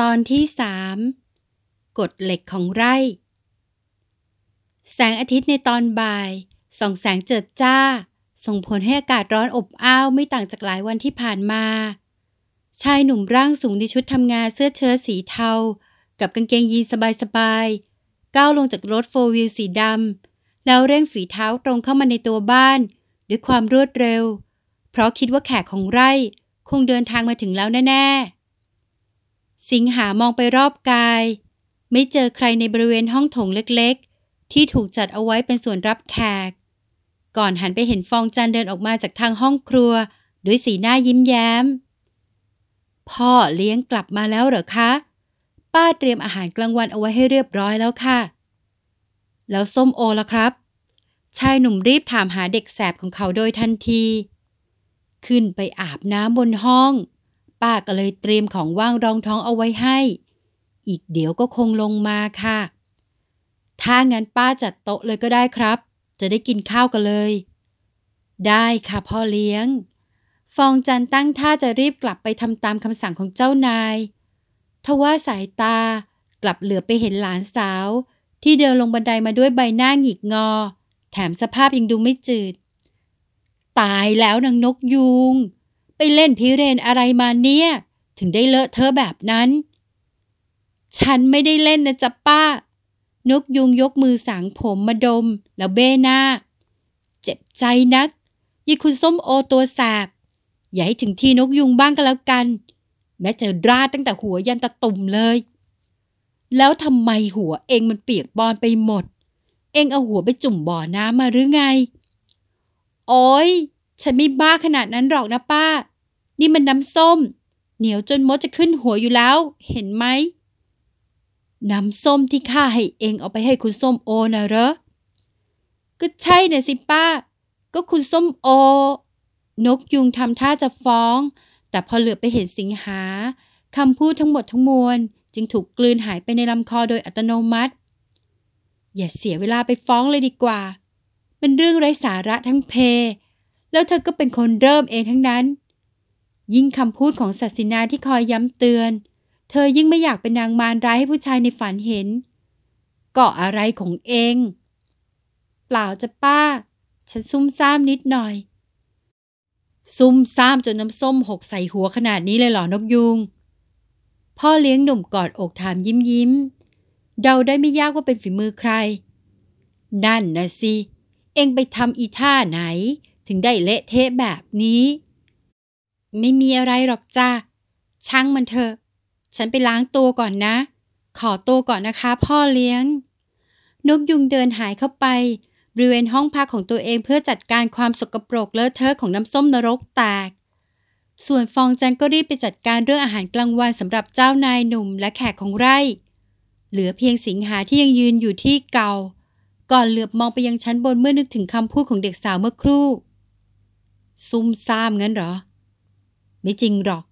ตอนที่สามกฎเหล็กของไร่ แสงอาทิตย์ในตอนบ่ายส่องแสงเจิดจ้า ส่งผลให้อากาศร้อนอบอ้าวไม่ต่างจากหลายวันที่ผ่านมา ชายหนุ่มร่างสูงในชุดทำงานเสื้อเชิ้ตสีเทา กับกางเกงยีนสบายๆก้าวลงจากรถโฟร์วิลสีดำแล้วเร่งฝีเท้าตรงเข้ามาในตัวบ้าน ด้วยความรวดเร็ว เพราะคิดว่าแขกของไร่คงเดินทางมาถึงแล้วแน่ๆ สิงหามองไปรอบกาย ไม่เจอใครในบริเวณห้องโถงเล็กๆ ที่ถูกจัดเอาไว้เป็นส่วนรับแขก ก่อนหันไปเห็นฟองจันเดินออกมาจากทางห้องครัว ด้วยสีหน้ายิ้มแย้ม พ่อเลี้ยงกลับมาแล้วเหรอคะ ป้าเตรียมอาหารกลางวันเอาไว้ให้เรียบร้อยแล้วค่ะ แล้วส้มโอล่ะครับ ชายหนุ่มรีบถามหาเด็กแสบของเขาโดยทันที ขึ้นไปอาบน้ำบนห้อง ป้าก็เลยเตรียมของว่างรองท้องเอาไว้ให้ อีกเดี๋ยวก็คงลงมาค่ะ ถ้างั้นป้าจัดโต๊ะเลยก็ได้ครับ จะได้กินข้าวกันเลย ได้ค่ะพ่อเลี้ยง ฟองจันตั้งท่าจะรีบกลับไปทำตามคำสั่งของเจ้านายทว่าสายตากลับเหลือไปเห็นหลานสาว ที่เดินลงบันไดมาด้วยใบหน้าหงิกงอ แถมสภาพยังดูไม่จืด ตายแล้วนางนกยูง ไปเล่นพิเรนอะไรมาเนี่ย ถึงได้เลอะเทอะแบบนั้น ฉันไม่ได้เล่นนะจ๊ะป้า นกยุงยกมือสางผมมาดม แล้วเบ้หน้า เจ็บใจนักยี่คุณส้มโอตัวแสบ อย่าให้ถึงที่นกยุงบ้างก็แล้วกัน แม้จะราดตั้งแต่หัวยันตะตุ่มเลย แล้วทำไมหัวเองมันเปียกบอนไปหมด เองเอาหัวไปจุ่มบ่อน้ำมาหรือไง โอ้ย ฉันไม่บ้าขนาดนั้นหรอกนะป้า นี่มันน้ำส้ม เหนียวจนมดจะขึ้นหัวอยู่แล้ว เห็นไหม น้ำส้มที่ข้าให้เองเอาไปให้คุณส้มโอนะเหรอ ก็ใช่น่ะสิป้า ก็คุณส้มโอ นกยุงทำท่าจะฟ้อง แต่พอเหลือไปเห็นสิงหาคำพูดทั้งหมดทั้งมวล จึงถูกกลืนหายไปในลำคอโดยอัตโนมัติ อย่าเสียเวลาไปฟ้องเลยดีกว่า เป็นเรื่องไร้สาระทั้งเพ แล้วเธอก็เป็นคนเริ่มเองทั้งนั้น ยิ่งคำพูดของศาสินาที่คอยย้ำเตือน เธอยิ่งไม่อยากเป็นนางมารร้ายให้ผู้ชายในฝันเห็นกาะอะไรของเอง เปล่าจะป้า ฉันซุ่มซ่ามนิดหน่อย ซุ่มซ่ามจนน้ำส้มหกใส่หัวขนาดนี้เลยเหรอนกยุง พ่อเลี้ยงหนุ่มกอดอกถามยิ้มยิ้ม เดาได้ไม่ยากว่าเป็นฝีมือใคร นั่นนะสิ เองไปทำอีท่าไหน ถึงได้เละเทะแบบนี้ ไม่มีอะไรหรอกจ้าช่างมันเถอะ ฉันไปล้างตัวก่อนนะ ขอตัวก่อนนะคะพ่อเลี้ยง นกยุงเดินหายเข้าไป บริเวณห้องพักของตัวเองเพื่อจัดการความสกปรกเลอะเทอะของน้ำส้มนรกแตก ส่วนฟองจันก็รีบไปจัดการเรื่องอาหารกลางวันสำหรับเจ้านายหนุ่มและแขกของไร่ เหลือเพียงสิงหาที่ยังยืนอยู่ที่เก่า ก่อนเหลือบมองไปยังชั้นบนเมื่อนึกถึงคำพูดของเด็กสาวเมื่อครู่ ซุ่มซ่ามงั้นเหรอ ไม่จริงหรอก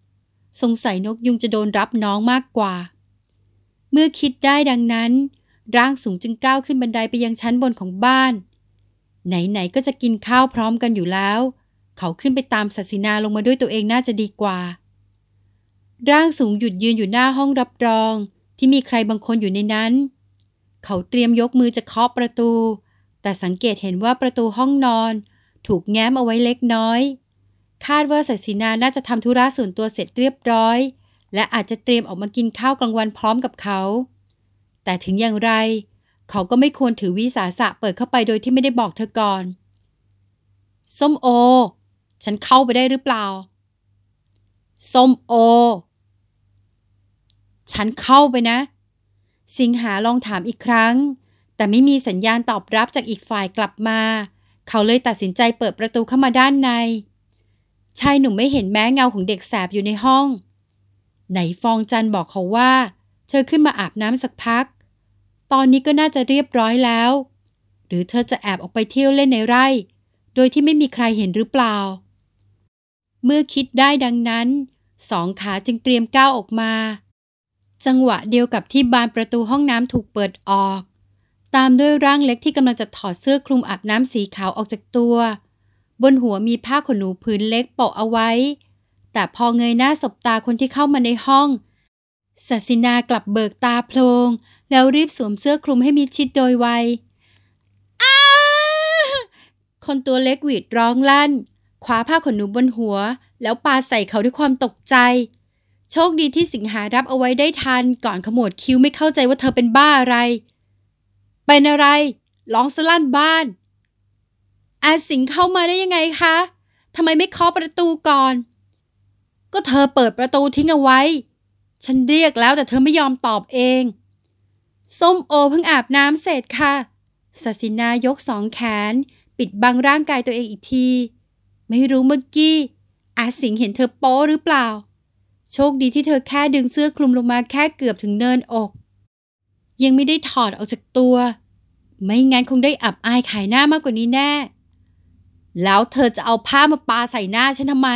สงสัยนกยุงจะโดนรับน้องมากกว่า เมื่อคิดได้ดังนั้น ร่างสูงจึงก้าวขึ้นบันไดไปยังชั้นบนของบ้าน ไหนๆก็จะกินข้าวพร้อมกันอยู่แล้ว เขาขึ้นไปตามศาสินาลงมาด้วยตัวเองน่าจะดีกว่า ร่างสูงหยุดยืนอยู่หน้าห้องรับรอง ที่มีใครบางคนอยู่ในนั้น เขาเตรียมยกมือจะเคาะประตู แต่สังเกตเห็นว่าประตูห้องนอน ถูกแง้มเอาไว้เล็กน้อย คาดว่าศาสินาน่าจะทำธุระส่วนตัวเสร็จเรียบร้อย และอาจจะเตรียมออกมากินข้าวกลางวันพร้อมกับเขา แต่ถึงอย่างไร เขาก็ไม่ควรถือวิสาสะเปิดเข้าไปโดยที่ไม่ได้บอกเธอก่อน ส้มโอ ฉันเข้าไปได้หรือเปล่า ส้มโอ ฉันเข้าไปนะ สิงหาลองถามอีกครั้ง แต่ไม่มีสัญญาณตอบรับจากอีกฝ่ายกลับมา เขาเลยตัดสินใจเปิดประตูเข้ามาด้านใน ชายหนุ่มไม่เห็นแม้เงาของเด็กแสบอยู่ในห้อง ไหนฟองจันบอกเขาว่า เธอขึ้นมาอาบน้ำสักพัก ตอนนี้ก็น่าจะเรียบร้อยแล้ว หรือเธอจะแอบออกไปเที่ยวเล่นในไร่ โดยที่ไม่มีใครเห็นหรือเปล่า เมื่อคิดได้ดังนั้น สองขาจึงเตรียมก้าวออกมา จังหวะเดียวกับที่บานประตูห้องน้ำถูกเปิดออก ตามด้วยร่างเล็กที่กำลังจะถอดเสื้อคลุมอาบน้ำสีขาวออกจากตัว บนหัวมีผ้าขนหนูพื้นเล็กโปะเอาไว้ แต่พอเงยหน้าสบตาคนที่เข้ามาในห้องศาสินากลับเบิกตาโพลง แล้วรีบสวมเสื้อคลุมให้มิชิดโดยไวอ้าคนตัวเล็กหวีดร้องลั่นคว้าผ้าขนหนูบนหัว แล้วปาใส่เขาด้วยความตกใจ โชคดีที่สิงหารับเอาไว้ได้ทัน ก่อนขมวดคิ้วไม่เข้าใจว่าเธอเป็นบ้าอะไร เป็นอะไร ร้องสลั่นบ้าน อาสิงเข้ามาได้ยังไงคะทำไมไม่เคาะประตูก่อน ก็เธอเปิดประตูทิ้งเอาไว้ ฉันเรียกแล้วแต่เธอไม่ยอมตอบเอง ส้มโอเพิ่งอาบน้ำเสร็จค่ะศาสินายกสองแขน ปิดบังร่างกายตัวเองอีกที ไม่รู้เมื่อกี้ อาสิงเห็นเธอโป้หรือเปล่า โชคดีที่เธอแค่ดึงเสื้อคลุมลงมาแค่เกือบถึงเนินอก ยังไม่ได้ถอดออกจากตัว ไม่งั้นคงได้อับอายขายหน้ามากกว่านี้แน่ แล้วเธอจะเอาผ้ามาปาใส่หน้าฉันทำไม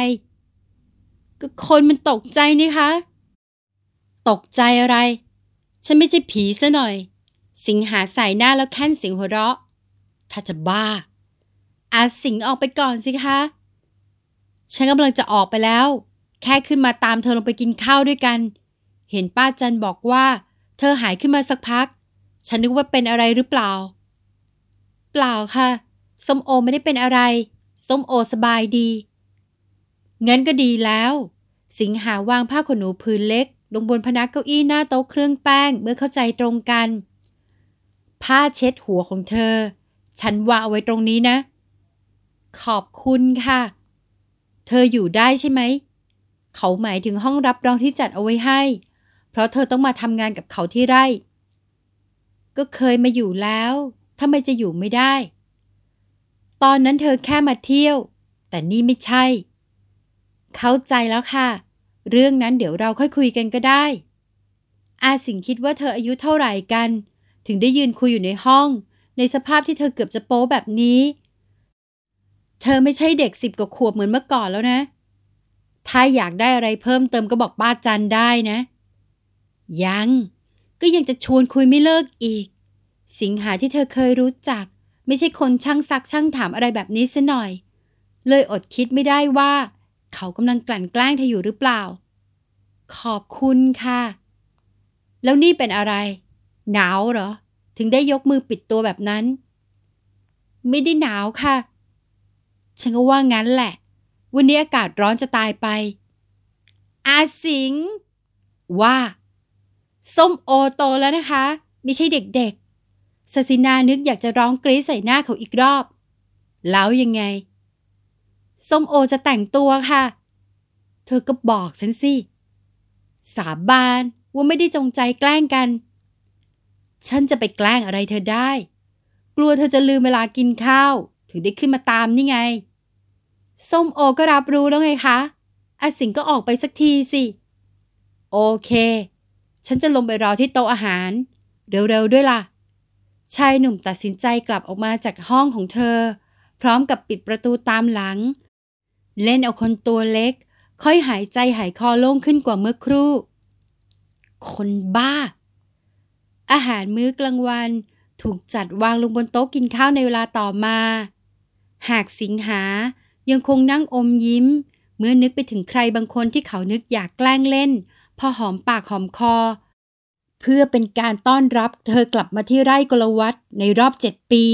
ก็คนมันตกใจนี่คะ ตกใจอะไร ฉันไม่ใช่ผีซะหน่อย สิงหาใส่หน้าแล้วแค่นเสียงหัวเราะ ถ้าจะบ้า อาสิงออกไปก่อนสิคะ ฉันกำลังจะออกไปแล้ว แค่ขึ้นมาตามเธอลงไปกินข้าวด้วยกัน เห็นป้าจันบอกว่า เธอหายขึ้นมาสักพัก ฉันนึกว่าเป็นอะไรหรือเปล่า เปล่าค่ะ ส้มโอไม่ได้เป็นอะไร ส้มโอสบายดีเงั้นก็ดีแล้ว สิงหาวางผ้าขนหนูพื้นเล็ก ลงบนพนักเก้าอี้หน้าโต๊ะเครื่องแป้งเมื่อเข้าใจตรงกัน ผ้าเช็ดหัวของเธอ ฉันวางเอาไว้ตรงนี้นะ ขอบคุณค่ะ เธออยู่ได้ใช่ไหม เขาหมายถึงห้องรับรองที่จัดเอาไว้ให้ เพราะเธอต้องมาทำงานกับเขาที่ไร่ ก็เคยมาอยู่แล้วทำไมจะอยู่ไม่ได้ ตอนนั้นเธอแค่มาเที่ยว แต่นี่ไม่ใช่ เข้าใจแล้วค่ะ เรื่องนั้นเดี๋ยวเราค่อยคุยกันก็ได้ อาสิงคิดว่าเธออายุเท่าไหร่กัน ถึงได้ยืนคุยอยู่ในห้อง ในสภาพที่เธอเกือบจะโป๊แบบนี้ เธอไม่ใช่เด็กสิบกว่าขวบเหมือนเมื่อก่อนแล้วนะ ถ้าอยากได้อะไรเพิ่มเติมก็บอกป้าจันได้นะ ยัง ก็ยังจะชวนคุยไม่เลิกอีก สิงหาที่เธอเคยรู้จัก ไม่ใช่คนช่างซักช่างถามอะไรแบบนี้ซะหน่อย เลยอดคิดไม่ได้ว่า เขากำลังกลั่นแกล้งเธออยู่หรือเปล่า ขอบคุณค่ะ แล้วนี่เป็นอะไร หนาวเหรอ ถึงได้ยกมือปิดตัวแบบนั้น ไม่ได้หนาวค่ะ ฉันก็ว่างั้นแหละ วันนี้อากาศร้อนจะตายไป อาสิง ว่า ส้มโอโตแล้วนะคะ ไม่ใช่เด็กๆสสินานึกอยากจะร้องกรี๊ดใส่หน้าเขาอีกรอบ แล้วยังไง ส้มโอจะแต่งตัวค่ะ เธอก็บอกฉันสิ สาบานว่าไม่ได้จงใจแกล้งกัน ฉันจะไปแกล้งอะไรเธอได้ กลัวเธอจะลืมเวลากินข้าว ถึงได้ขึ้นมาตามนี่ไง ส้มโอก็รับรู้แล้วไงคะอาสิงก็ออกไปสักทีสิ โอเค ฉันจะลงไปรอที่โต๊ะอาหาร เร็วๆด้วยล่ะ ชายหนุ่มตัดสินใจกลับออกมาจากห้องของเธอ พร้อมกับปิดประตูตามหลัง เล่นเอาคนตัวเล็ก ค่อยหายใจหายคอโล่งขึ้นกว่าเมื่อครู่ คนบ้า อาหารมื้อกลางวันถูกจัดวางลงบนโต๊ะกินข้าวในเวลาต่อมา หากสิงหายังคงนั่งอมยิ้ม เมื่อนึกไปถึงใครบางคนที่เขานึกอยากแกล้งเล่น พอหอมปากหอมคอ เพื่อเป็นการต้อนรับเธอกลับมาที่ไร่กลวัตในรอบเจ็ดปี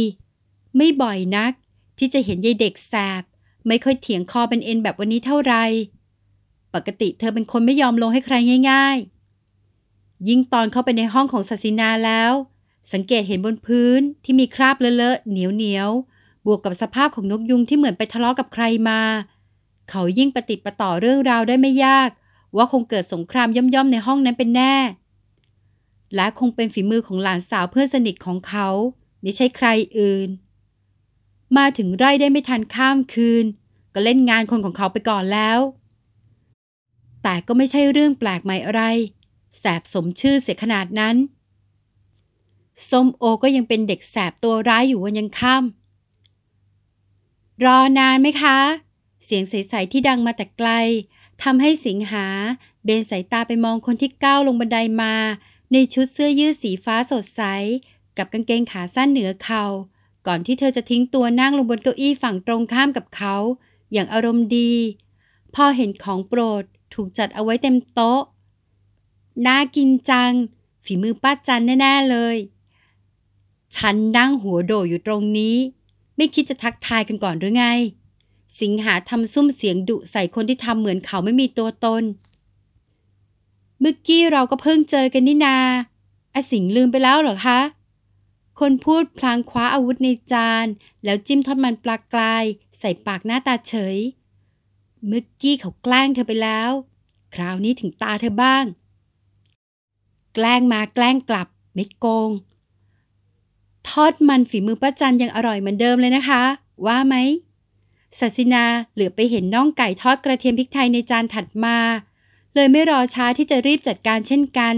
ไม่บ่อยนักที่จะเห็นยายเด็กแสบ ไม่ค่อยเถียงคอเป็นเอ็นแบบวันนี้เท่าไหร่ปกติเธอเป็นคนไม่ยอมลงให้ใครง่ายๆ ยิ่งตอนเข้าไปในห้องของศาสินาแล้ว สังเกตเห็นบนพื้นที่มีคราบเลอะๆเหนียวเหนียวๆบวกกับสภาพของนกยุงที่เหมือนไปทะเลาะกับใครมา เขายิ่งประติประต่อเรื่องราวได้ไม่ยาก ว่าคงเกิดสงครามย่อมๆในห้องนั้นเป็นแน่ และคงเป็นฝีมือของหลานสาวเพื่อนสนิทของเขา ไม่ใช่ใครอื่น มาถึงไร่ได้ไม่ทันข้ามคืน ก็เล่นงานคนของเขาไปก่อนแล้ว แต่ก็ไม่ใช่เรื่องแปลกใหม่อะไร แสบสมชื่อเสียขนาดนั้นส้มโอก็ยังเป็นเด็กแสบตัวร้ายอยู่วันยังค่ำรอนานไหมคะ เสียงใส ๆ ที่ดังมาแต่ไกล ทำให้สิงหา เบนสายตาไปมองคนที่ก้าวลงบันไดมา ในชุดเสื้อยืดสีฟ้าสดใส กับกางเกงขาสั้นเหนือเขา่าก่อนที่เธอจะทิ้งตัวนั่งลงบนเก้าอี้ฝั่งตรงข้ามกับเขา อย่างอารมณ์ดี พอเห็นของโปรดถูกจัดเอาไว้เต็มโต๊ะ น่ากินจัง ฝีมือป้าจันแน่ ๆ เลย ฉันนั่งหัวโดอยู่ตรงนี้ ไม่คิดจะทักทายกันก่อนหรือไง สิงหาทำซุ้มเสียงดุใส่คนที่ทำเหมือนเขาไม่มีตัวตน เมื่อกี้เราก็เพิ่งเจอกันนี่นาอาสิงลืมไปแล้วเหรอคะ คนพูดพลางคว้าอาวุธในจาน แล้วจิ้มทอดมันปลากราย ใส่ปากหน้าตาเฉย เมื่อกี้เขาแกล้งเธอไปแล้ว คราวนี้ถึงตาเธอบ้าง แกล้งมาแกล้งกลับ ไม่โกง ทอดมันฝีมือป้าจันยังอร่อยเหมือนเดิมเลยนะคะ ว่าไหม ศาสินาเหลือไปเห็นน่องไก่ทอดกระเทียมพริกไทยในจานถัดมา เลยไม่รอช้าที่จะรีบจัดการเช่นกัน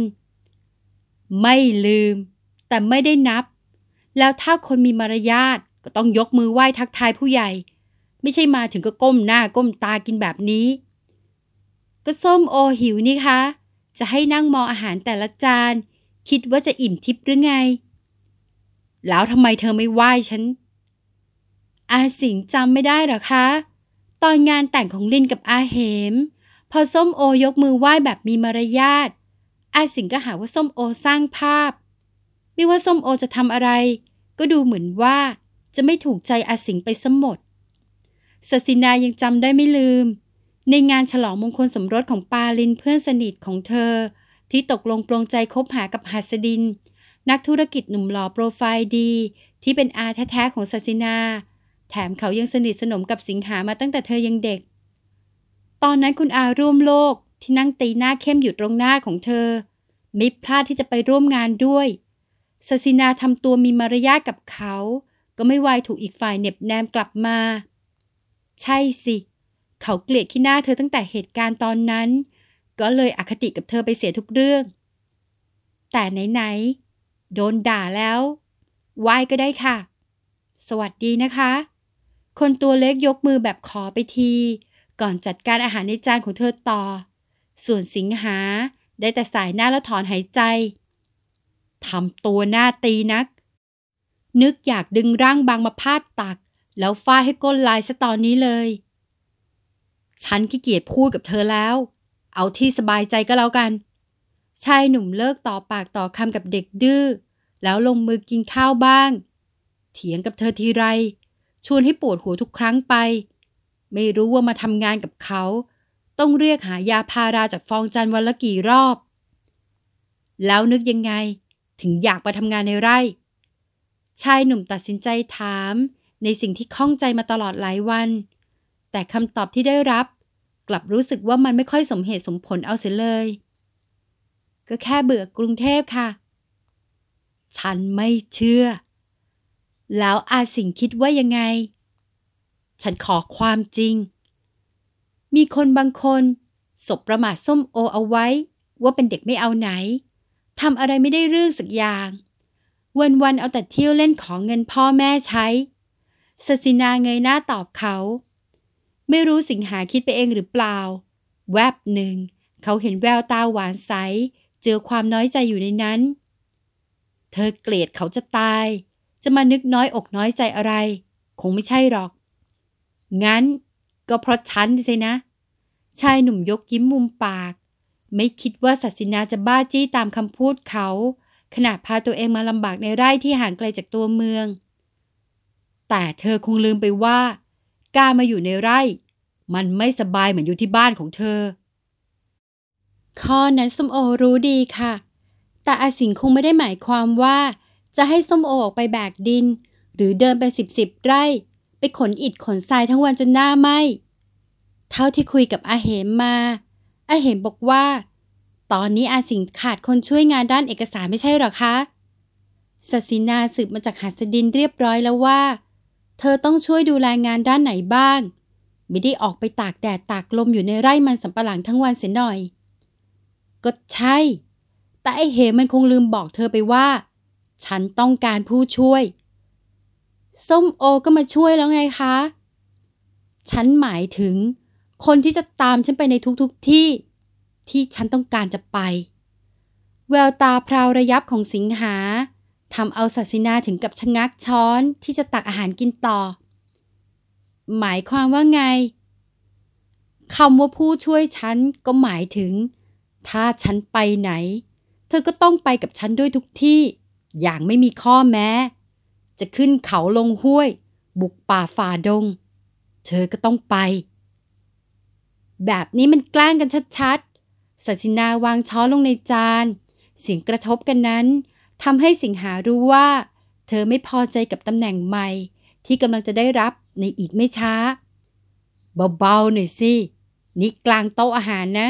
ไม่ลืม แต่ไม่ได้นับ แล้วถ้าคนมีมารยาทก็ต้องยกมือไหว้ทักทายผู้ใหญ่ ไม่ใช่มาถึงก็ก้มหน้าก้มตากินแบบนี้ ก็ส้มโอหิวนี่คะ จะให้นั่งมองอาหารแต่ละจาน คิดว่าจะอิ่มทิพย์หรือไง แล้วทำไมเธอไม่ไหว้ฉัน อาสิงจำไม่ได้หรอคะ ตอนงานแต่งของลินกับอาเหม พอส้มโอยกมือไหว้แบบมีมารยาทอาสิงก็หาว่าส้มโอสร้างภาพ ไม่ว่าส้มโอจะทำอะไร ก็ดูเหมือนว่าจะไม่ถูกใจอาสิงไปสมหมดศศินายังจำได้ไม่ลืม ในงานฉลองมงคลสมรสของปาลินเพื่อนสนิทของเธอ ที่ตกลงปลงใจคบหากับหัสดิน นักธุรกิจหนุ่มหล่อโปรไฟล์ดี ที่เป็นอาแท้ๆของศศินา แถมเขายังสนิทสนมกับสิงหามาตั้งแต่เธอยังเด็ก ตอนนั้นคุณอาร่วมโลกที่นั่งตีหน้าเข้มอยู่ตรงหน้าของเธอ ไม่พลาดที่จะไปร่วมงานด้วยศศินาทำตัวมีมารยาทกับเขา ก็ไม่วายถูกอีกฝ่ายเน็บแนมกลับมา ใช่สิ เขาเกลียดขี้หน้าเธอตั้งแต่เหตุการณ์ตอนนั้น ก็เลยอคติกับเธอไปเสียทุกเรื่อง แต่ไหนๆโดนด่าแล้วไหว้ก็ได้ค่ะ สวัสดีนะคะ คนตัวเล็กยกมือแบบขอไปที ก่อนจัดการอาหารในจานของเธอต่อ ส่วนสิงหาได้แต่สายหน้าแล้วถอนหายใจทำตัวหน้าตีนัก นึกอยากดึงร่างบางมาพาดตัก แล้วฟาดให้ก้นลายซะตอนนี้เลย ฉันขี้เกียจพูดกับเธอแล้ว เอาที่สบายใจก็แล้วกัน ชายหนุ่มเลิกต่อปากต่อคำกับเด็กดื้อ แล้วลงมือกินข้าวบ้าง เถียงกับเธอทีไร ชวนให้ปวดหัวทุกครั้งไป ไม่รู้ว่ามาทำงานกับเขา ต้องเรียกหายาพาราจากฟองจันวันละกี่รอบ แล้วนึกยังไง ถึงอยากมาทำงานในไร่ ชายหนุ่มตัดสินใจถามในสิ่งที่ข้องใจมาตลอดหลายวัน แต่คำตอบที่ได้รับ กลับรู้สึกว่ามันไม่ค่อยสมเหตุสมผลเอาเสียเลย ก็แค่เบื่อกรุงเทพค่ะ ฉันไม่เชื่อ แล้วอาสิงคิดว่ายังไง ฉันขอความจริง มีคนบางคนสบประมาทส้มโอเอาไว้ ว่าเป็นเด็กไม่เอาไหนทำอะไรไม่ได้เรื่องสักอย่าง วันๆเอาแต่เที่ยวเล่นของเงินพ่อแม่ใช้สสินาเงยหน้าตอบเขา ไม่รู้สิงหาคิดไปเองหรือเปล่า แวบหนึ่ง เขาเห็นแววตาหวานใส เจอความน้อยใจอยู่ในนั้น เธอเกลียดเขาจะตาย จะมานึกน้อยอกน้อยใจอะไร คงไม่ใช่หรอก งั้นก็เพราะฉันสินะ ชายหนุ่มยกยิ้มมุมปาก ไม่คิดว่าศาสินาจะบ้าจี้ตามคำพูดเขาขณะพาตัวเองมาลำบากในไร่ที่ห่างไกลจากตัวเมือง แต่เธอคงลืมไปว่า การมาอยู่ในไร่ มันไม่สบายเหมือนอยู่ที่บ้านของเธอ ข้อนั้นสมโอรู้ดีค่ะ แต่อาสิงคงไม่ได้หมายความว่า จะให้ส้มโอออกไปแบกดิน หรือเดินไปสิบสิบไร่ ไปขนอิฐขนทรายทั้งวันจนหน้าไหมเท่าที่คุยกับอาเหมมา อาเห็นบอกว่า ตอนนี้อาสิงขาดคนช่วยงานด้านเอกสารไม่ใช่หรอคะศศินาสืบมาจากหัสดินเรียบร้อยแล้วว่า เธอต้องช่วยดูแลงานด้านไหนบ้าง ไม่ได้ออกไปตากแดดตากลมอยู่ในไร่มันสำปะหลังทั้งวันเสียหน่อย ก็ใช่ แต่ไอเหมันคงลืมบอกเธอไปว่า ฉันต้องการผู้ช่วย ส้มโอก็มาช่วยแล้วไงคะ ฉันหมายถึง คนที่จะตามฉันไปในทุกๆทที่ ที่ฉันต้องการจะไป แววตาพราวระยับของสิงหาทำเอาศาสินาถึงกับชะงักช้อนที่จะตักอาหารกินต่อ หมายความว่าไงคำว่าผู้ช่วยฉันก็หมายถึง ถ้าฉันไปไหน เธอก็ต้องไปกับฉันด้วยทุกที่ อย่างไม่มีข้อแม้ จะขึ้นเขาลงห้วย บุกป่าฝ่าดง เธอก็ต้องไป แบบนี้มันแกล้งกันชัดๆสัสินาวางช้อนลงในจาน เสียงกระทบกันนั้นทำให้สิงหารู้ว่า เธอไม่พอใจกับตำแหน่งใหม่ ที่กำลังจะได้รับในอีกไม่ช้า เบาๆหน่อยสิ นี่กลางโต๊ะอาหารนะ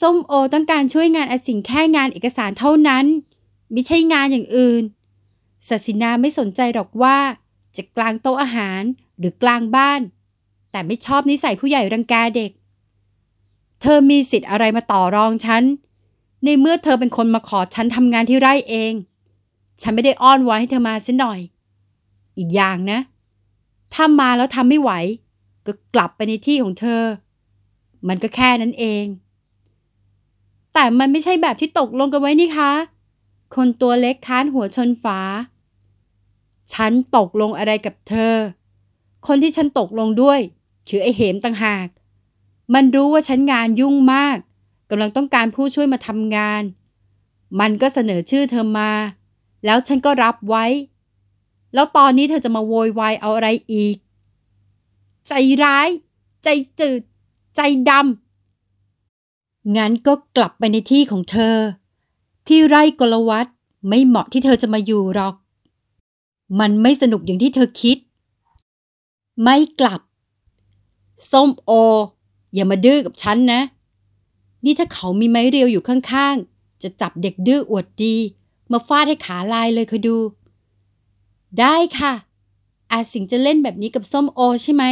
ส้มโอต้องการช่วยงานอาสิงแค่งานเอกสารเท่านั้น ไม่ใช่งานอย่างอื่นศาสินาไม่สนใจหรอกว่า จะกลางโต๊ะอาหารหรือกลางบ้าน แต่ไม่ชอบนิสัยผู้ใหญ่รังแกเด็ก เธอมีสิทธิ์อะไรมาต่อรองฉัน ในเมื่อเธอเป็นคนมาขอฉันทำงานที่ไร่เอง ฉันไม่ได้อ้อนวอนให้เธอมาเสียหน่อย อีกอย่างนะ ถ้ามาแล้วทำไม่ไหว ก็กลับไปในที่ของเธอ มันก็แค่นั้นเอง แต่มันไม่ใช่แบบที่ตกลงกันไว้นี่คะ คนตัวเล็กค้านหัวชนฝา ฉันตกลงอะไรกับเธอ คนที่ฉันตกลงด้วย คือไอเหมต่างหาก มันรู้ว่าฉันงานยุ่งมากกำลังต้องการผู้ช่วยมาทำงาน มันก็เสนอชื่อเธอมา แล้วฉันก็รับไว้ แล้วตอนนี้เธอจะมาโวยวายเอาอะไรอีก ใจร้าย ใจจืด ใจดำงั้นก็กลับไปในที่ของเธอ ที่ไร่กลวัตไม่เหมาะที่เธอจะมาอยู่หรอก มันไม่สนุกอย่างที่เธอคิด ไม่กลับ ส้มโอ อย่ามาดื้อกับฉันนะ นี่ถ้าเขามีไม้เรียวอยู่ข้างๆ จะจับเด็กดื้ออวดดี มาฟาดให้ขาลายเลยคอยดู ได้ค่ะ อาสิงจะเล่นแบบนี้กับส้มโอใช่ไหม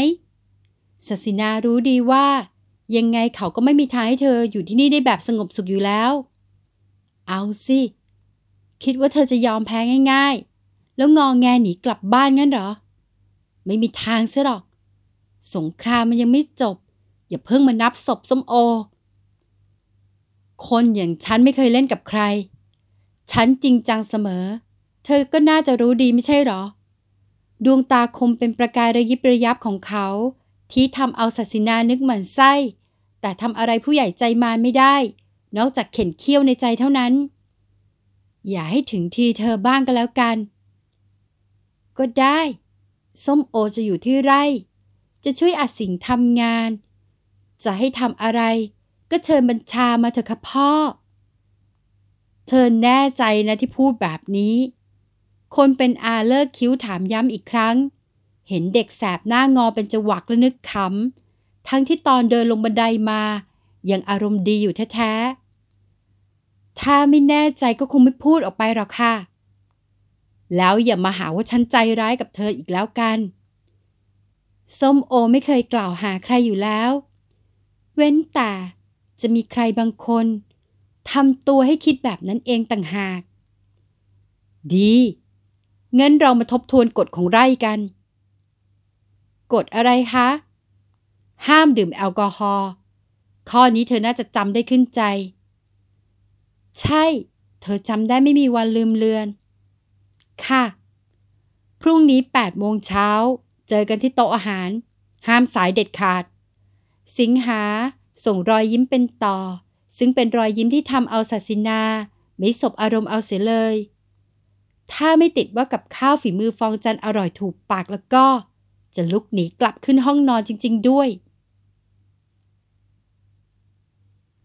ศศินารู้ดีว่า ยังไงเขาก็ไม่มีทางให้เธออยู่ที่นี่ได้แบบสงบสุขอยู่แล้ว เอาสิ คิดว่าเธอจะยอมแพ้ง่าย ๆ แล้วงองแงหนีกลับบ้านงั้นเหรอ ไม่มีทางเสหรอก สงครามมันยังไม่จบ อย่าเพิ่งมานับศพส้มโอ คนอย่างฉันไม่เคยเล่นกับใคร ฉันจริงจังเสมอ เธอก็น่าจะรู้ดีไม่ใช่หรอ ดวงตาคมเป็นประกายระยิบระยับของเขา ที่ทำเอาศาสินานึกเหมือนไส้ แต่ทำอะไรผู้ใหญ่ใจมารไม่ได้ นอกจากเข็นเคี้ยวในใจเท่านั้น อย่าให้ถึงทีเธอบ้างก็แล้วกัน ก็ได้ ส้มโอจะอยู่ที่ไร่ จะช่วยอาสิงทำงาน จะให้ทำอะไร ก็เชิญบัญชามาเถอะค่ะพ่อ เธอแน่ใจนะที่พูดแบบนี้ คนเป็นอาเลิกคิ้วถามย้ำอีกครั้ง เห็นเด็กแสบหน้างอเป็นจวักและนึกขำทั้งที่ตอนเดินลงบันไดมายังอารมณ์ดีอยู่แท้ๆ ถ้าไม่แน่ใจก็คงไม่พูดออกไปหรอกค่ะ แล้วอย่ามาหาว่าฉันใจร้ายกับเธออีกแล้วกัน ส้มโอไม่เคยกล่าวหาใครอยู่แล้ว เว้นแต่จะมีใครบางคนทำตัวให้คิดแบบนั้นเองต่างหาก ดีงั้นเรามาทบทวนกฎของไร่กัน กฎอะไรคะ ห้ามดื่มแอลกอฮอล์ ข้อนี้เธอน่าจะจำได้ขึ้นใจ ใช่ เธอจำได้ไม่มีวันลืมเลือน ค่ะ พรุ่งนี้8โมงเช้า เจอกันที่โต๊ะอาหาร ห้ามสายเด็ดขาด สิงหาส่งรอยยิ้มเป็นต่อ ซึ่งเป็นรอยยิ้มที่ทำเอาศาสินา ไม่สบอารมณ์เอาเสียเลย ถ้าไม่ติดว่ากับข้าวฝีมือฟองจันอร่อยถูกปากแล้วก็ จะลุกหนีกลับขึ้นห้องนอนจริง ๆ ด้วย